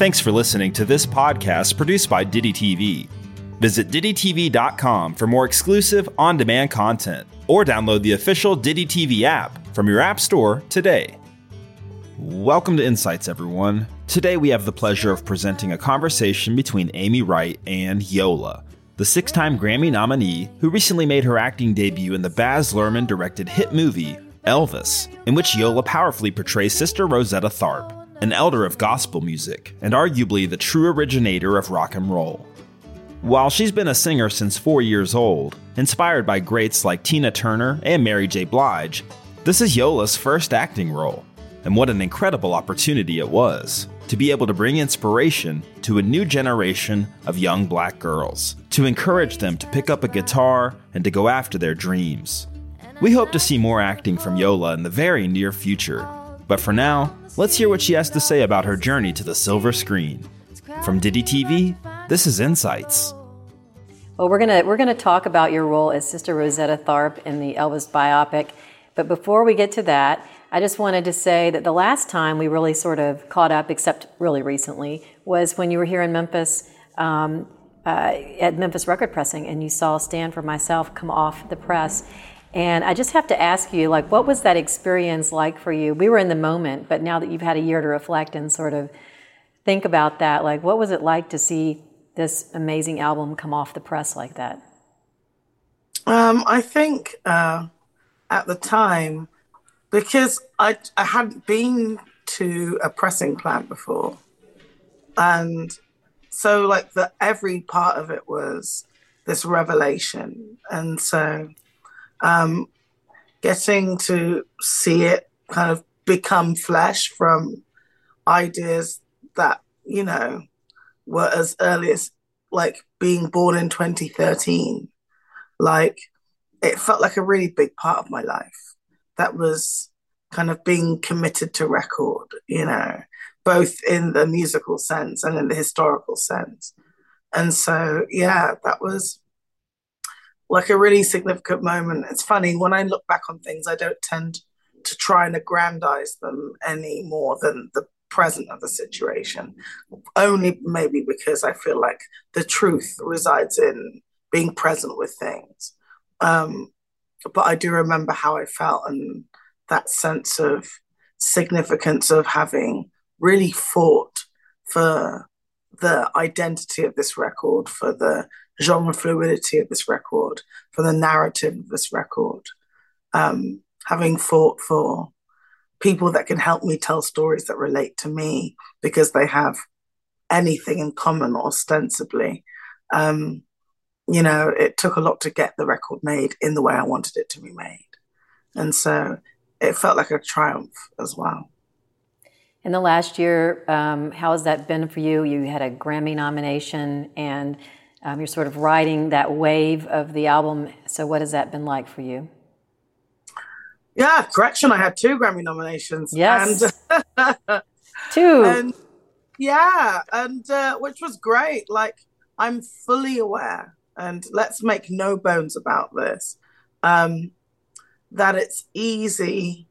Thanks for listening to this podcast produced by Ditty TV. Visit DittyTV.com for more exclusive on demand content or download the official Ditty TV app from your App Store today. Welcome to Insights, everyone. Today we have the pleasure of presenting a conversation between Amy Wright and Yola, the six time Grammy nominee who recently made her acting debut in the Baz Luhrmann directed hit movie Elvis, in which Yola powerfully portrays Sister Rosetta Tharpe an elder of gospel music, and arguably the true originator of rock and roll. While she's been a singer since four years old, inspired by greats like Tina Turner and Mary J. Blige, this is Yola's first acting role. And what an incredible opportunity it was to be able to bring inspiration to a new generation of young black girls, to encourage them to pick up a guitar and to go after their dreams. We hope to see more acting from Yola in the very near future. But for now, Let's hear what she has to say about her journey to the silver screen. From Ditty TV, this is Insights. Well, we're gonna we're gonna talk about your role as Sister Rosetta Tharpe in the Elvis biopic, but before we get to that, I just wanted to say that the last time we really sort of caught up, except really recently, was when you were here in Memphis um, uh, at Memphis Record Pressing, and you saw "Stand for Myself" come off the press. And I just have to ask you, like, what was that experience like for you? We were in the moment, but now that you've had a year to reflect and sort of think about that, like, what was it like to see this amazing album come off the press like that? Um, I think uh, at the time, because I, I hadn't been to a pressing plant before, and so like the every part of it was this revelation, and so um, getting to see it kind of become flesh from ideas that you know were as early as like being born in 2013 like it felt like a really big part of my life that was kind of being committed to record you know both in the musical sense and in the historical sense. And so yeah that was like a really significant moment. It's funny when I look back on things, I don't tend to try and aggrandize them any more than the present of the situation. Only maybe because I feel like the truth resides in being present with things. Um, but I do remember how I felt and that sense of significance of having really fought for the identity of this record, for the genre fluidity of this record, for the narrative of this record. Um, having fought for people that can help me tell stories that relate to me because they have anything in common ostensibly. Um, you know, it took a lot to get the record made in the way I wanted it to be made. And so it felt like a triumph as well. In the last year, um, how has that been for you? You had a Grammy nomination and um, you're sort of riding that wave of the album. So, what has that been like for you? Yeah, correction. I had two Grammy nominations. Yes. And Two. And yeah, and uh, which was great. Like I'm fully aware, and let's make no bones about this, um, that it's easy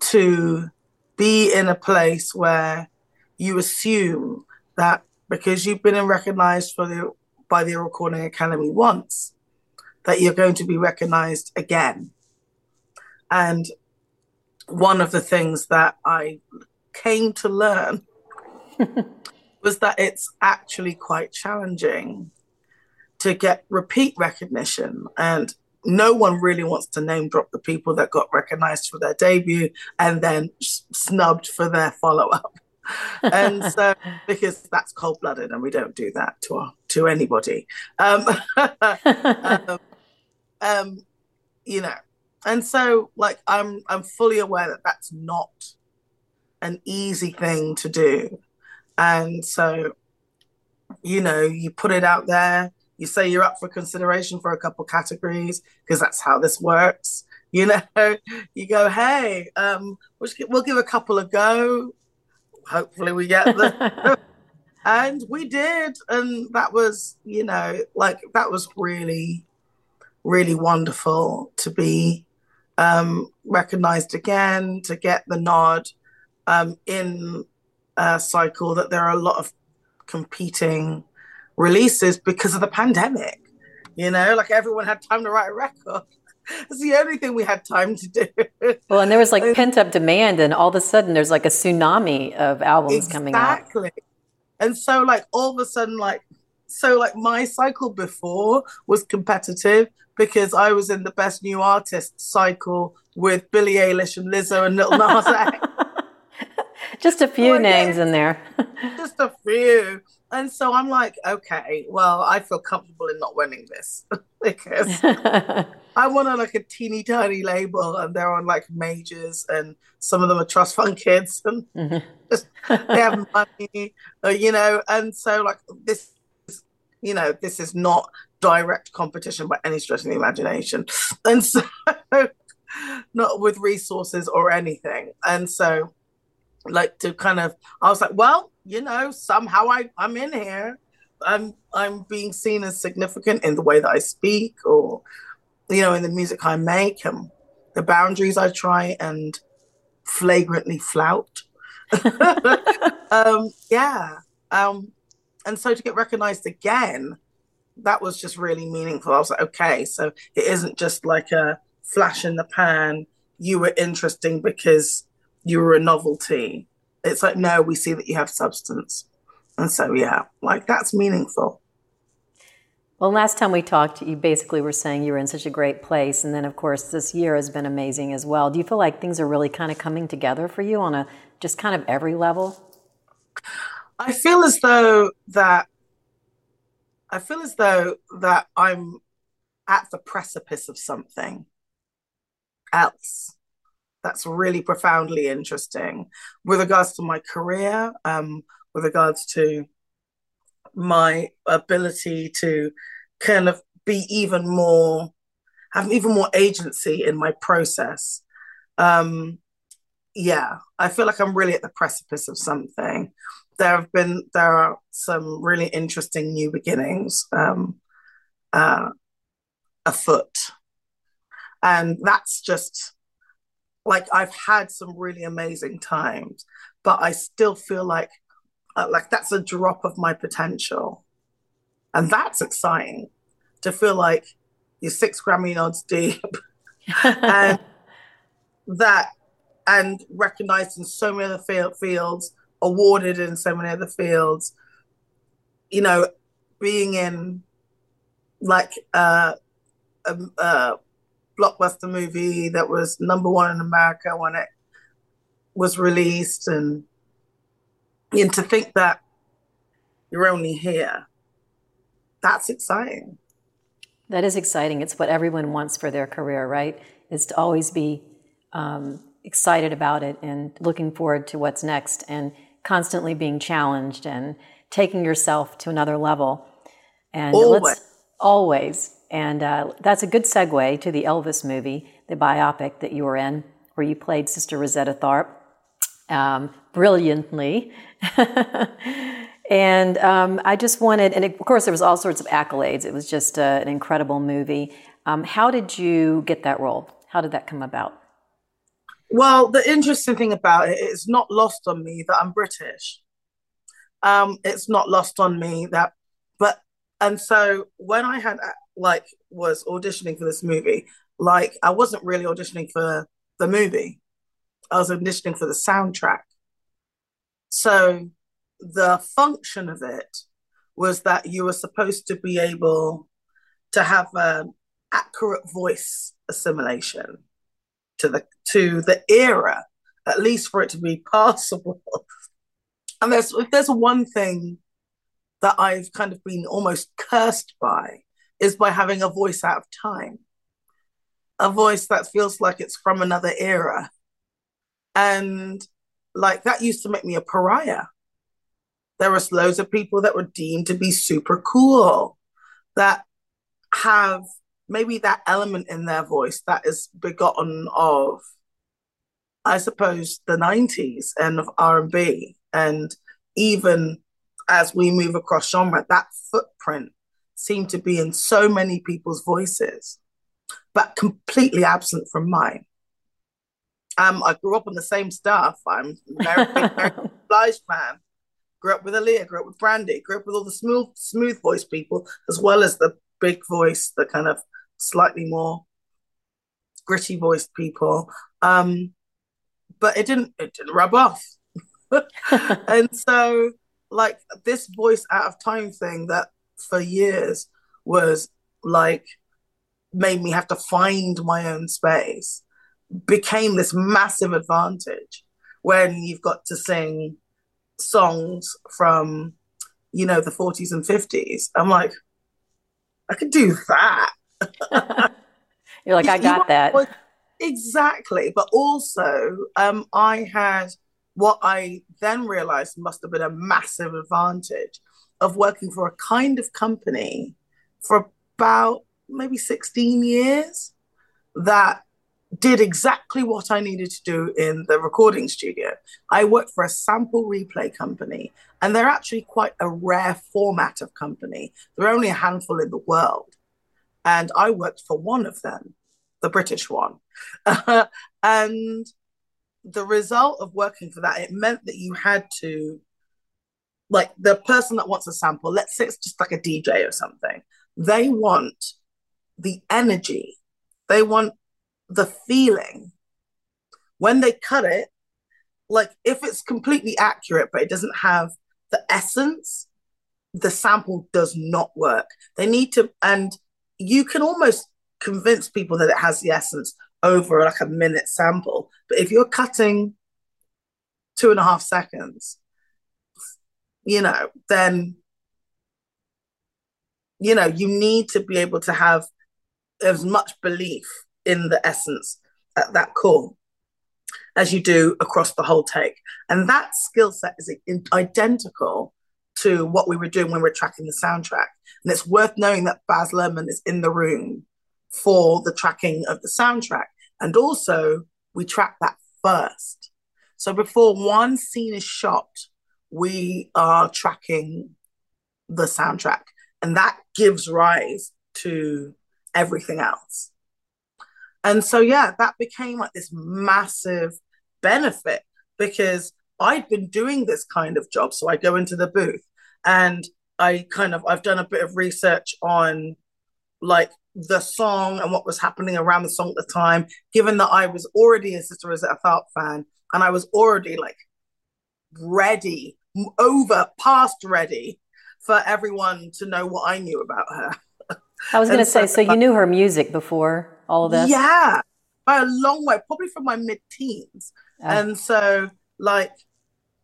to be in a place where you assume that because you've been recognized for the by the Recording Academy once, that you're going to be recognized again. And one of the things that I came to learn was that it's actually quite challenging to get repeat recognition. And no one really wants to name drop the people that got recognized for their debut and then snubbed for their follow up. And so because that's cold blooded and we don't do that to our, to anybody. Um, um, um, you know and so like i'm i'm fully aware that that's not an easy thing to do. And so you know you put it out there you say you're up for consideration for a couple categories because that's how this works. You know you go hey um we'll give a couple a go hopefully we get them and we did and that was you know like that was really really wonderful to be um, recognized again, to get the nod um, in a cycle that there are a lot of competing releases because of the pandemic. You know, like everyone had time to write a record. It's the only thing we had time to do. Well, and there was like pent up demand, and all of a sudden there's like a tsunami of albums exactly. coming out. Exactly. And so, like, all of a sudden, like, so like my cycle before was competitive because I was in the best new artist cycle with Billie Eilish and Lizzo and Lil Nas X. just a few names in there. just a few. And so I'm like, okay, well, I feel comfortable in not winning this because I want like a teeny tiny label and they're on like majors and some of them are trust fund kids and mm-hmm. just, they have money, uh, you know. And so like this, you know, this is not direct competition by any stretch of the imagination. And so, not with resources or anything. And so, like, to kind of, I was like, well, you know, somehow I, I'm in here. I'm I'm being seen as significant in the way that I speak or you know in the music I make and the boundaries I try and flagrantly flout. um, yeah. Um, and so to get recognized again that was just really meaningful. I was like, okay, so it isn't just like a flash in the pan. You were interesting because you were a novelty. It's like, no, we see that you have substance. And so, yeah, like that's meaningful. Well, last time we talked, you basically were saying you were in such a great place. And then, of course, this year has been amazing as well. Do you feel like things are really kind of coming together for you on a just kind of every level? I feel as though that I feel as though that I'm at the precipice of something else that's really profoundly interesting with regards to my career, um, with regards to my ability to kind of be even more, have even more agency in my process. Um, yeah, I feel like I'm really at the precipice of something there have been there are some really interesting new beginnings um, uh, afoot, and that's just like I've had some really amazing times, but I still feel like uh, like that's a drop of my potential, and that's exciting to feel like you're six Grammy nods deep, and that and recognized in so many other fields awarded in so many other fields. You know, being in like uh, a, a blockbuster movie that was number one in America when it was released, and and to think that you're only here, that's exciting. That is exciting. It's what everyone wants for their career, right? Is to always be um, excited about it and looking forward to what's next. And constantly being challenged and taking yourself to another level. And always. always. And uh, that's a good segue to the Elvis movie, the biopic that you were in, where you played Sister Rosetta Tharpe. um, brilliantly. and um, I just wanted, and of course, there was all sorts of accolades. It was just uh, an incredible movie. Um, how did you get that role? How did that come about? Well, the interesting thing about it is not lost on me that I'm British. Um, it's not lost on me that, but and so when I had like was auditioning for this movie, like I wasn't really auditioning for the movie. I was auditioning for the soundtrack. So the function of it was that you were supposed to be able to have an accurate voice assimilation to the to the era, at least for it to be passable. and there's if there's one thing that I've kind of been almost cursed by is by having a voice out of time. A voice that feels like it's from another era. And like that used to make me a pariah. There was loads of people that were deemed to be super cool that have maybe that element in their voice that is begotten of I suppose the 90s and of R&B and even as we move across genre that footprint seemed to be in so many people's voices but completely absent from mine um, I grew up on the same stuff. I'm American Blige fan. Grew up with Aaliyah, grew up with Brandy, grew up with all the smooth, smooth voice people, as well as the big voice, the kind of slightly more gritty voiced people. Um, but it didn't it didn't rub off. and so like this voice out of time thing that for years was like made me have to find my own space became this massive advantage when you've got to sing songs from you know the 40s and 50s i'm like i could do that. You're like i got that. exactly. But also um, i had what i then realized must have been a massive advantage of working for a kind of company for about maybe 16 years that did exactly what I needed to do in the recording studio. I worked for a sample replay company, and they're actually quite a rare format of company. There are only a handful in the world. And I worked for one of them, the British one. and the result of working for that, it meant that you had to, like, the person that wants a sample, let's say it's just like a DJ or something, they want the energy. They want the feeling. When they cut it like if it's completely accurate but it doesn't have the essence the sample does not work. They need to and you can almost convince people that it has the essence over like a minute sample. But if you're cutting two and a half seconds you know then you know you need to be able to have as much belief in the essence at that core as you do across the whole take. And that skill set is identical to what we were doing when we are tracking the soundtrack. And it's worth knowing that Baz Luhrmann is in the room for the tracking of the soundtrack. And also, we track that first. So before one scene is shot, we are tracking the soundtrack. And that gives rise to everything else. And so, yeah, that became like this massive benefit because I'd been doing this kind of job. So I go into the booth and I kind of, I've done a bit of research on like the song and what was happening around the song at the time, given that I was already a Sister Rosetta Tharpe fan and I was already like ready, over past ready for everyone to know what I knew about her. I was going to say, so you knew her music before all of this? Yeah, by a long way, probably from my mid teens. Oh. And so, like,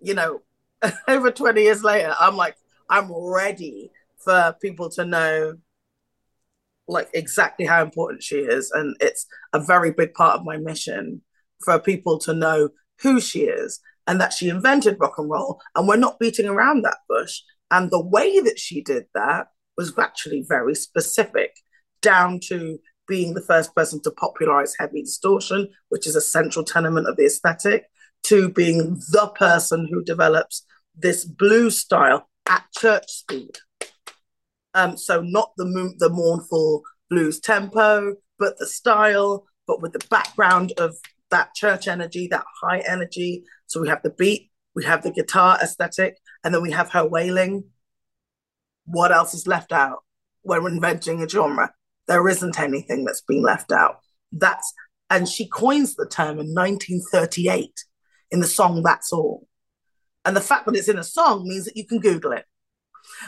you know, over 20 years later, I'm like, I'm ready for people to know like exactly how important she is. And it's a very big part of my mission for people to know who she is and that she invented rock and roll. And we're not beating around that bush. And the way that she did that was actually very specific, down to being the first person to popularize heavy distortion, which is a central tenement of the aesthetic, to being the person who develops this blues style at church speed. Um, so not the the mournful blues tempo, but the style, but with the background of that church energy, that high energy. So we have the beat, we have the guitar aesthetic, and then we have her wailing. What else is left out? We're inventing a genre. There isn't anything that's been left out. That's and she coins the term in 1938 in the song That's All. And the fact that it's in a song means that you can Google it.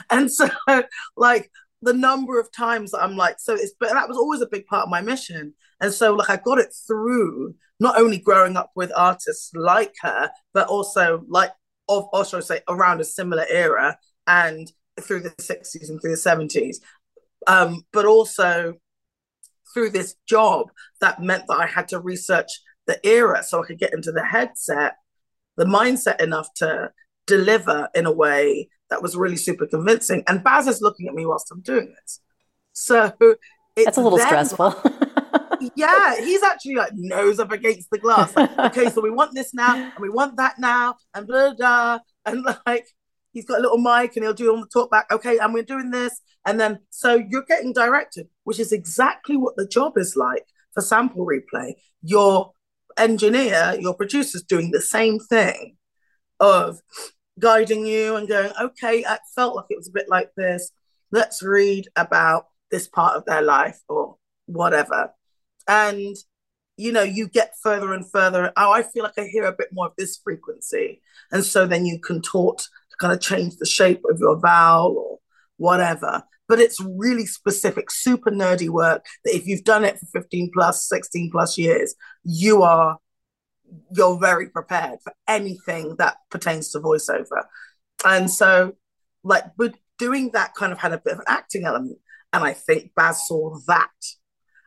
And so, like, the number of times I'm like, so it's, but that was always a big part of my mission. And so, like, I got it through not only growing up with artists like her, but also, like, of, also say around a similar era and through the 60s and through the 70s. Um, but also through this job that meant that I had to research the era so I could get into the headset, the mindset enough to deliver in a way that was really super convincing. And Baz is looking at me whilst I'm doing this. So it's that's a little stressful. yeah, he's actually like nose up against the glass. Like, okay, so we want this now, and we want that now, and blah blah. And like, he's got a little mic, and he'll do on the talk back. Okay, and we're doing this, and then so you're getting directed, which is exactly what the job is like for sample replay. Your engineer, your producer's doing the same thing of guiding you and going, okay, I felt like it was a bit like this. Let's read about this part of their life or whatever. And, you know, you get further and further. Oh, I feel like I hear a bit more of this frequency. And so then you contort to kind of change the shape of your vowel or whatever. But it's really specific, super nerdy work that if you've done it for 15 plus, 16 plus years, you are you're very prepared for anything that pertains to voiceover. And so, like, but doing that kind of had a bit of an acting element. And I think Baz saw that.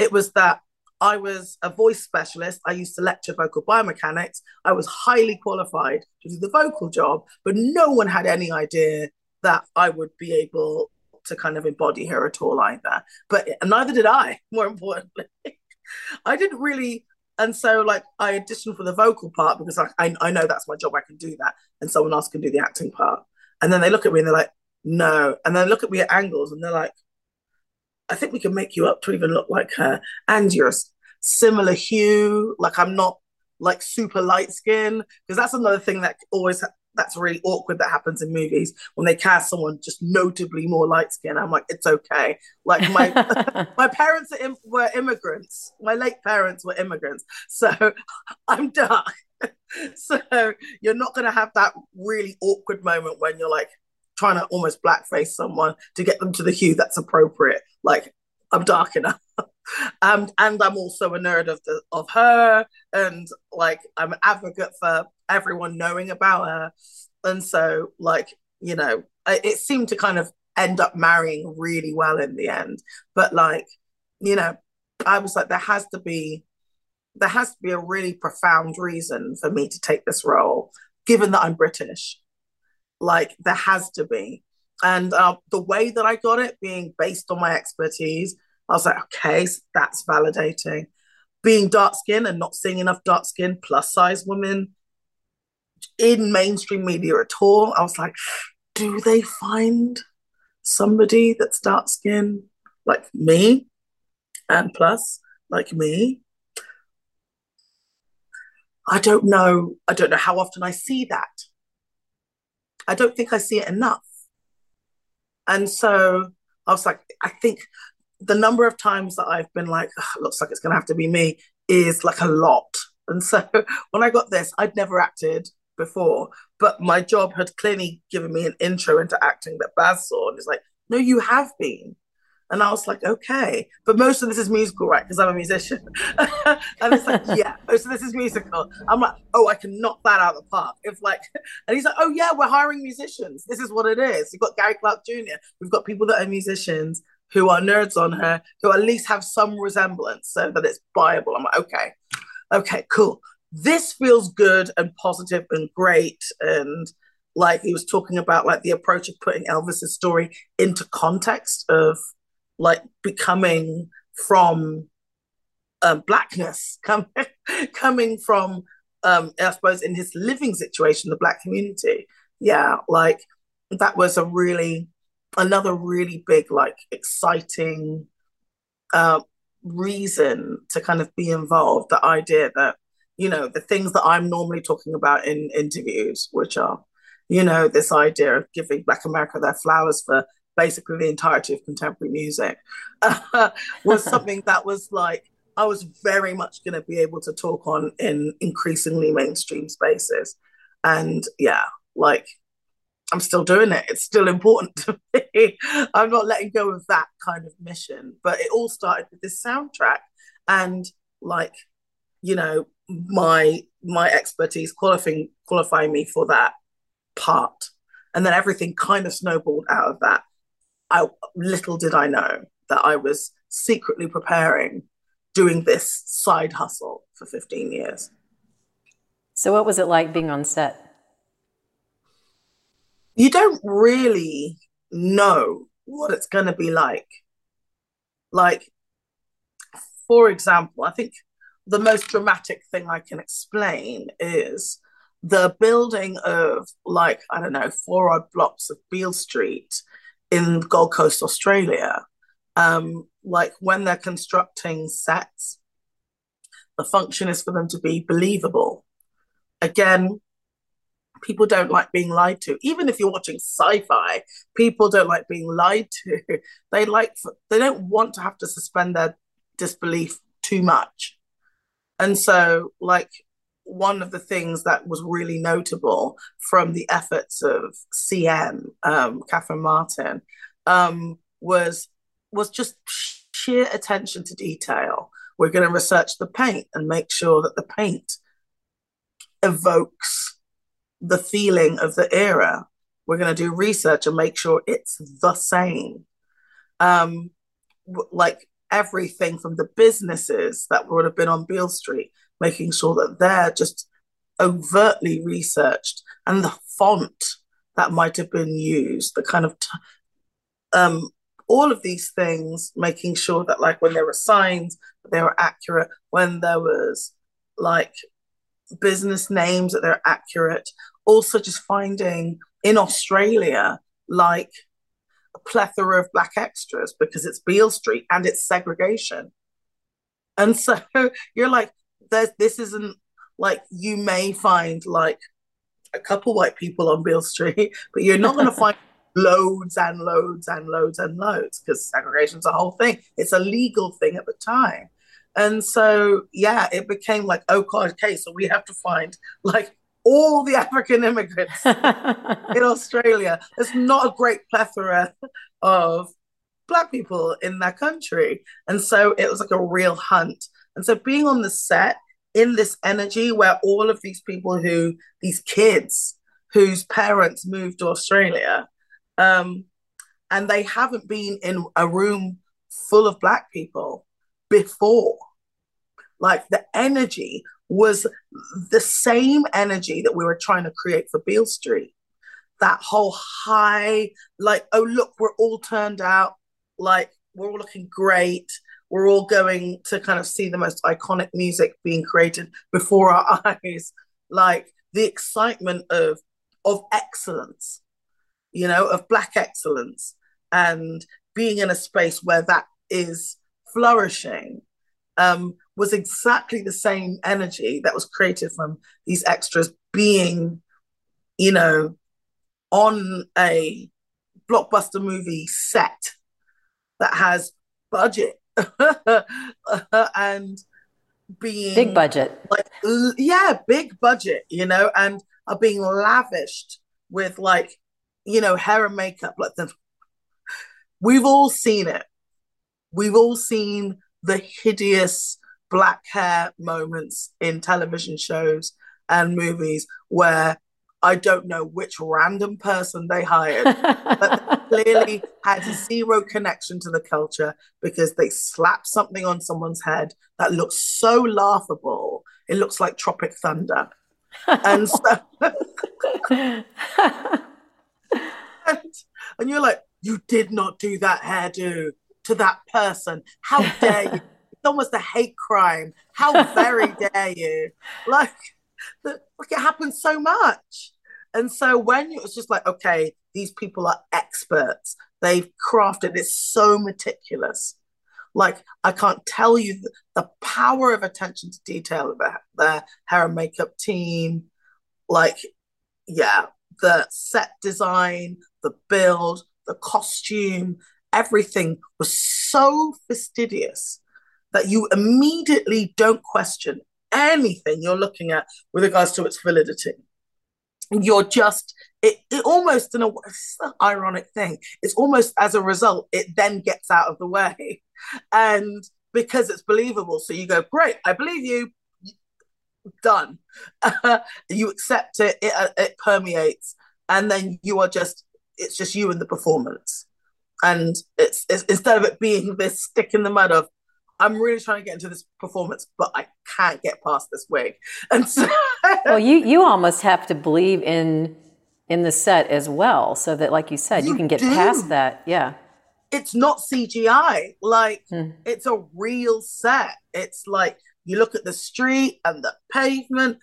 It was that I was a voice specialist. I used to lecture vocal biomechanics. I was highly qualified to do the vocal job, but no one had any idea that I would be able to kind of embody her at all either. But neither did I, more importantly. I didn't really and so like I auditioned for the vocal part because I, I, I know that's my job. I can do that, and someone else can do the acting part. And then they look at me and they're like, no. And then look at me at angles and they're like, I think we can make you up to even look like her. And you're a similar hue. Like I'm not like super light skin because that's another thing that always that's really awkward that happens in movies when they cast someone just notably more light skinned. I'm like, it's okay. Like my my parents Im- were immigrants. My late parents were immigrants, so I'm dark. so you're not gonna have that really awkward moment when you're like trying to almost blackface someone to get them to the hue that's appropriate. Like I'm dark enough. um, and I'm also a nerd of the of her, and like I'm an advocate for everyone knowing about her. And so, like, you know, it seemed to kind of end up marrying really well in the end. But like, you know, I was like, there has to be there has to be a really profound reason for me to take this role, given that I'm British. Like, there has to be. And uh, the way that I got it, being based on my expertise, I was like, okay, so that's validating. Being dark skinned and not seeing enough dark skinned plus size women in mainstream media at all. I was like, do they find somebody that's dark skinned like me and plus like me? I don't know. I don't know how often I see that. I don't think I see it enough. And so I was like, I think the number of times that I've been like, looks like it's going to have to be me is like a lot. And so when I got this, I'd never acted before, but my job had clearly given me an intro into acting that Baz saw. And it's like, no, you have been. And I was like, okay. But most of this is musical, right? Because I'm a musician. and it's like, yeah, most of this is musical. I'm like, oh, I can knock that out of the park. If like, and he's like, oh, yeah, we're hiring musicians. This is what it is. We've got Gary Clark Jr., we've got people that are musicians who are nerds on her, who at least have some resemblance so that it's buyable. I'm like, okay, okay, cool. This feels good and positive and great. And like he was talking about like the approach of putting Elvis's story into context of like becoming from um, blackness, coming coming from um, I suppose in his living situation, the black community. Yeah, like that was a really another really big, like exciting uh, reason to kind of be involved. The idea that you know the things that I'm normally talking about in interviews, which are you know this idea of giving Black America their flowers for basically the entirety of contemporary music, uh, was something that was like I was very much going to be able to talk on in increasingly mainstream spaces. And yeah, like I'm still doing it. It's still important to me. I'm not letting go of that kind of mission. But it all started with this soundtrack and like, you know, my my expertise qualifying qualifying me for that part. And then everything kind of snowballed out of that. I little did I know that I was secretly preparing doing this side hustle for 15 years. So what was it like being on set? you don't really know what it's going to be like. Like, for example, I think the most dramatic thing I can explain is the building of, like, I don't know, four odd blocks of Beale Street in Gold Coast, Australia. Um, like, when they're constructing sets, the function is for them to be believable. Again, people don't like being lied to. Even if you're watching sci-fi, people don't like being lied to. They like they don't want to have to suspend their disbelief too much. And so, like one of the things that was really notable from the efforts of CM, um, Catherine Martin, um, was was just sheer attention to detail. We're going to research the paint and make sure that the paint evokes the feeling of the era. We're going to do research and make sure it's the same. Um, like everything from the businesses that would have been on Beale Street, making sure that they're just overtly researched and the font that might have been used, the kind of t- um, all of these things, making sure that like when there were signs, they were accurate. When there was like business names that they're accurate. Also, just finding in Australia like a plethora of black extras because it's Beale Street and it's segregation. And so you're like, there's this isn't like you may find like a couple white people on Beale Street, but you're not going to find loads and loads and loads and loads because segregation's a whole thing. It's a legal thing at the time. And so, yeah, it became like, oh God, okay, so we have to find like all the African immigrants in Australia. There's not a great plethora of Black people in that country. And so it was like a real hunt. And so being on the set in this energy where all of these people who, these kids whose parents moved to Australia, um, and they haven't been in a room full of Black people before. Like the energy was the same energy that we were trying to create for Beale Street. That whole high, like, oh, look, we're all turned out, like, we're all looking great. We're all going to kind of see the most iconic music being created before our eyes. Like the excitement of of excellence, you know, of black excellence and being in a space where that is flourishing um, was exactly the same energy that was created from these extras being, you know, on a blockbuster movie set that has budget and being big budget. like yeah big budget you know and are being lavished with like you know hair and makeup. Like the we've all seen it. We've all seen the hideous black hair moments in television shows and movies where I don't know which random person they hired, but clearly had zero connection to the culture because they slapped something on someone's head that looks so laughable. It looks like Tropic Thunder. And so, and, and you're like, you did not do that hairdo to that person. How dare you? It's almost a hate crime. How very dare you? Like, the, like it happens so much. And so when it's just like, okay, these people are experts. They've crafted it so meticulous. Like I can't tell you the, the power of attention to detail of their, their hair and makeup team. Like, yeah, the set design, the build, the costume, everything was so fastidious that you immediately don't question anything you're looking at with regards to its validity. You're just it, it almost in a ironic thing. It's almost as a result, it then gets out of the way. And because it's believable, so you go, Great, I believe you, done. you accept it, it, uh, it permeates, and then you are just it's just you and the performance. And it's, it's instead of it being this stick in the mud of I'm really trying to get into this performance, but I can't get past this wig. And so Well, you you almost have to believe in in the set as well, so that like you said, you, you can get do. past that. Yeah. It's not CGI. Like hmm. it's a real set. It's like you look at the street and the pavement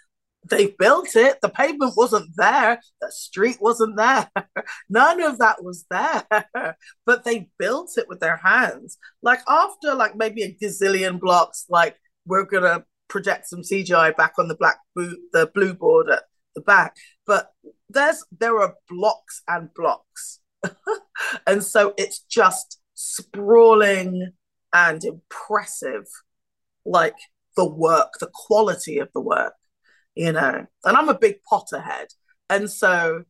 they built it. The pavement wasn't there. The street wasn't there. None of that was there. but they built it with their hands. Like after like maybe a gazillion blocks, like we're gonna project some CGI back on the black boot, the blue board at the back. But there's there are blocks and blocks. and so it's just sprawling and impressive, like the work, the quality of the work you know. And I'm a big Potterhead, and so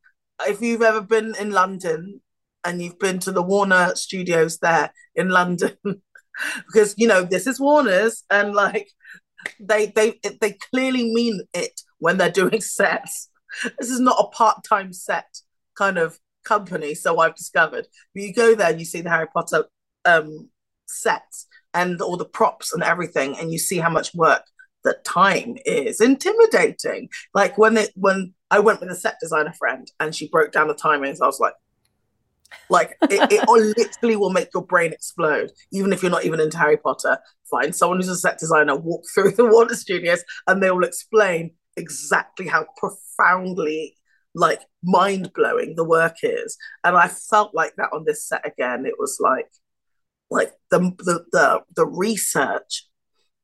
if you've ever been in London and you've been to the Warner Studios there in London, because you know this is Warner's, and like they they they clearly mean it when they're doing sets. This is not a part-time set kind of company, so I've discovered. But you go there and you see the Harry Potter um, sets and all the props and everything, and you see how much work the time is intimidating. Like when it when I went with a set designer friend and she broke down the timings, I was like, like it, it literally will make your brain explode, even if you're not even into Harry Potter. Find someone who's a set designer, walk through the Warner Studios, and they will explain exactly how profoundly like mind blowing the work is. And I felt like that on this set again. It was like like the the the, the research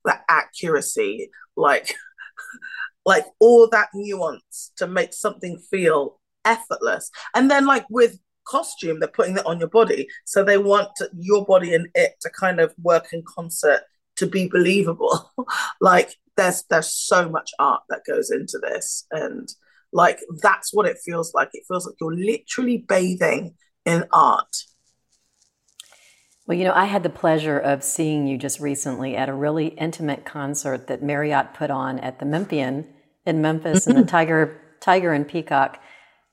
the accuracy, like like all that nuance to make something feel effortless. And then like with costume, they're putting that on your body. So they want to, your body and it to kind of work in concert to be believable. like there's there's so much art that goes into this. And like that's what it feels like. It feels like you're literally bathing in art well, you know, I had the pleasure of seeing you just recently at a really intimate concert that Marriott put on at the Memphian in Memphis, and the Tiger, Tiger and Peacock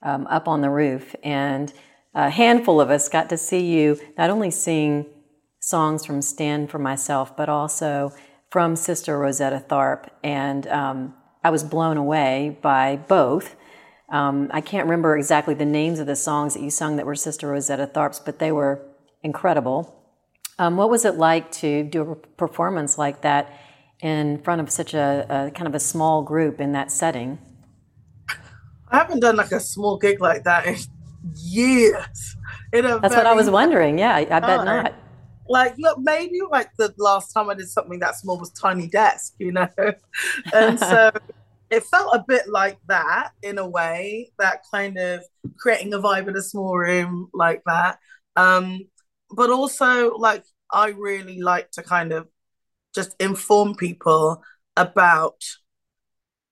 um, up on the roof, and a handful of us got to see you not only sing songs from Stand for Myself, but also from Sister Rosetta Tharpe. and um, I was blown away by both. Um, I can't remember exactly the names of the songs that you sung that were Sister Rosetta Tharpe's, but they were incredible. Um, what was it like to do a performance like that in front of such a, a, kind of a small group in that setting? I haven't done like a small gig like that in years. In That's what I was wondering. Yeah, I, I bet not. Like, look, maybe like the last time I did something that small was Tiny Desk, you know? and so it felt a bit like that in a way, that kind of creating a vibe in a small room like that. Um, but also like I really like to kind of just inform people about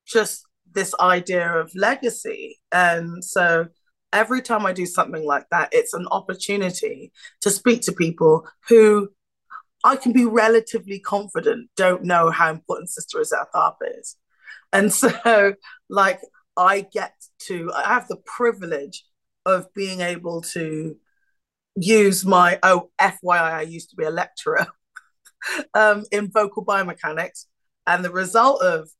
just this idea of legacy. And so every time I do something like that, it's an opportunity to speak to people who I can be relatively confident, don't know how important Sister Rosetta Tharpe is. And so, like, I get to, I have the privilege of being able to use my, oh, FYI, I used to be a lecturer um, in vocal biomechanics. And the result of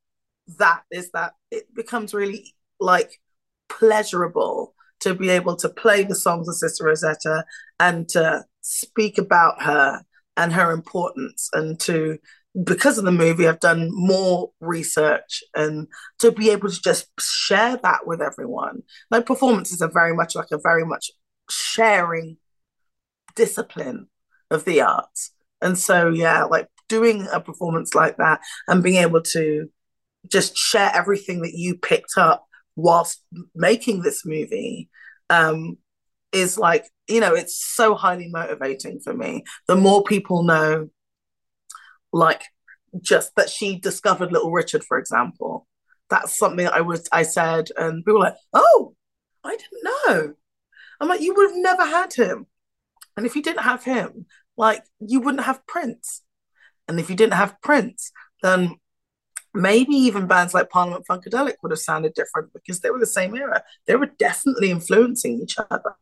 that is that it becomes really like pleasurable to be able to play the songs of Sister Rosetta and to speak about her and her importance and to because of the movie i've done more research and to be able to just share that with everyone. Like performances are very much like a very much sharing discipline of the arts. And so yeah like doing a performance like that and being able to just share everything that you picked up whilst making this movie um, is like you know it's so highly motivating for me. The more people know like just that she discovered little richard for example. That's something i was i said and people were like oh i didn't know. I'm like you would have never had him. And if you didn't have him like you wouldn't have prince. And if you didn't have prince then maybe even bands like Parliament Funkadelic would have sounded different because they were the same era. They were definitely influencing each other.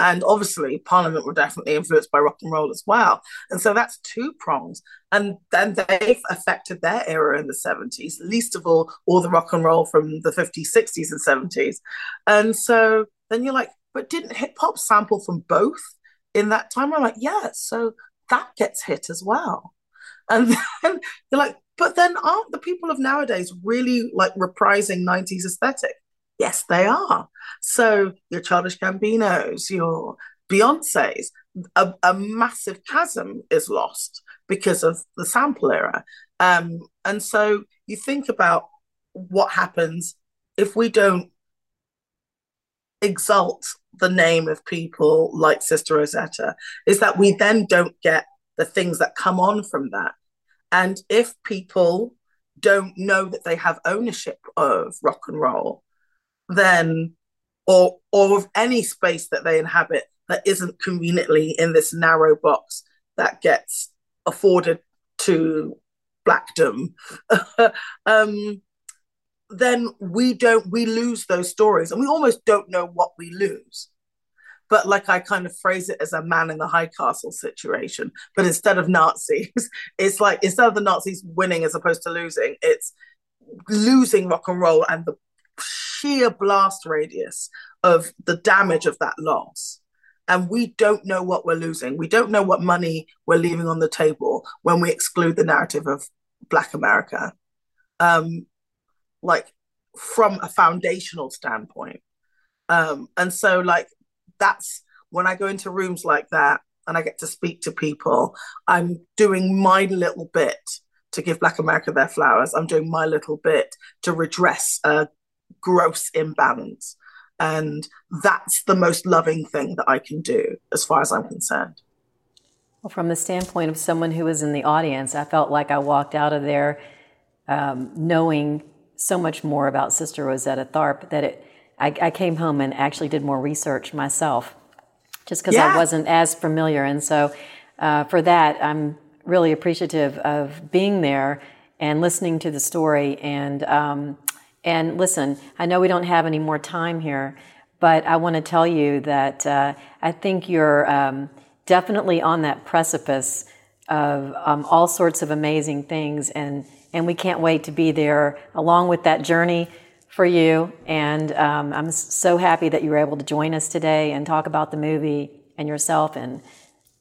And obviously, Parliament were definitely influenced by rock and roll as well. And so that's two prongs. And then they've affected their era in the 70s, least of all, all the rock and roll from the 50s, 60s, and 70s. And so then you're like, but didn't hip hop sample from both in that time? I'm like, yeah, so that gets hit as well. And then you're like, but then aren't the people of nowadays really like reprising 90s aesthetic? Yes, they are. So your Childish Gambinos, your Beyonce's, a, a massive chasm is lost because of the sample era. Um, and so you think about what happens if we don't exalt the name of people like Sister Rosetta, is that we then don't get the things that come on from that. And if people don't know that they have ownership of rock and roll, then or or of any space that they inhabit that isn't conveniently in this narrow box that gets afforded to blackdom, um, then we don't we lose those stories. And we almost don't know what we lose but like I kind of phrase it as a man in the high castle situation. But instead of Nazis, it's like instead of the Nazis winning as opposed to losing, it's losing rock and roll and the sheer blast radius of the damage of that loss. And we don't know what we're losing. We don't know what money we're leaving on the table when we exclude the narrative of Black America. Um, like from a foundational standpoint. Um, and so, like, that's when I go into rooms like that and I get to speak to people, I'm doing my little bit to give Black America their flowers. I'm doing my little bit to redress a gross imbalance. And that's the most loving thing that I can do as far as I'm concerned. Well, from the standpoint of someone who was in the audience, I felt like I walked out of there um, knowing so much more about Sister Rosetta Tharpe that it I, I came home and actually did more research myself just because yeah. I wasn't as familiar. And so uh, for that, I'm really appreciative of being there and listening to the story. And, um, and listen, I know we don't have any more time here, but I want to tell you that uh, I think you're um, definitely on that precipice of um, all sorts of amazing things. And, and we can't wait to be there along with that journey for you. And um, I'm so happy that you were able to join us today and talk about the movie and yourself and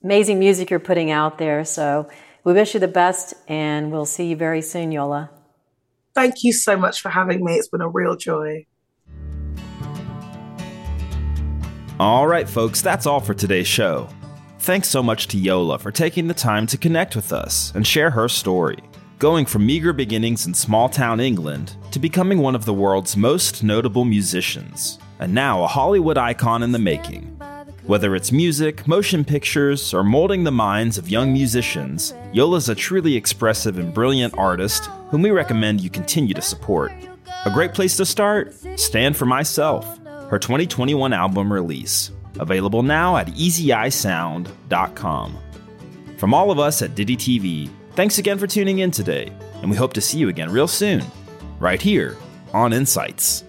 amazing music you're putting out there. So we wish you the best and we'll see you very soon, Yola. Thank you so much for having me. It's been a real joy. All right, folks, that's all for today's show. Thanks so much to Yola for taking the time to connect with us and share her story going from meager beginnings in small town England to becoming one of the world's most notable musicians, and now a Hollywood icon in the making. Whether it's music, motion pictures, or molding the minds of young musicians, Yola's a truly expressive and brilliant artist whom we recommend you continue to support. A great place to start? Stand for Myself, her 2021 album release. Available now at easyeyesound.com. From all of us at Ditty TV, thanks again for tuning in today, and we hope to see you again real soon, right here on Insights.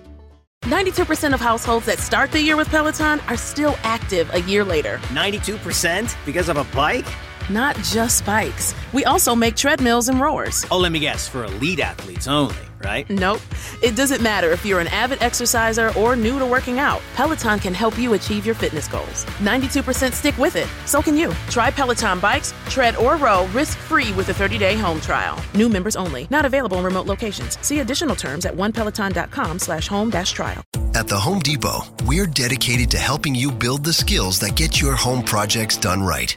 92% of households that start the year with Peloton are still active a year later. 92% because of a bike? Not just bikes. We also make treadmills and rowers. Oh, let me guess, for elite athletes only, right? Nope. It doesn't matter if you're an avid exerciser or new to working out. Peloton can help you achieve your fitness goals. 92% stick with it. So can you. Try Peloton bikes, tread, or row risk-free with a 30-day home trial. New members only. Not available in remote locations. See additional terms at onepeloton.com slash home dash trial. At the Home Depot, we're dedicated to helping you build the skills that get your home projects done right.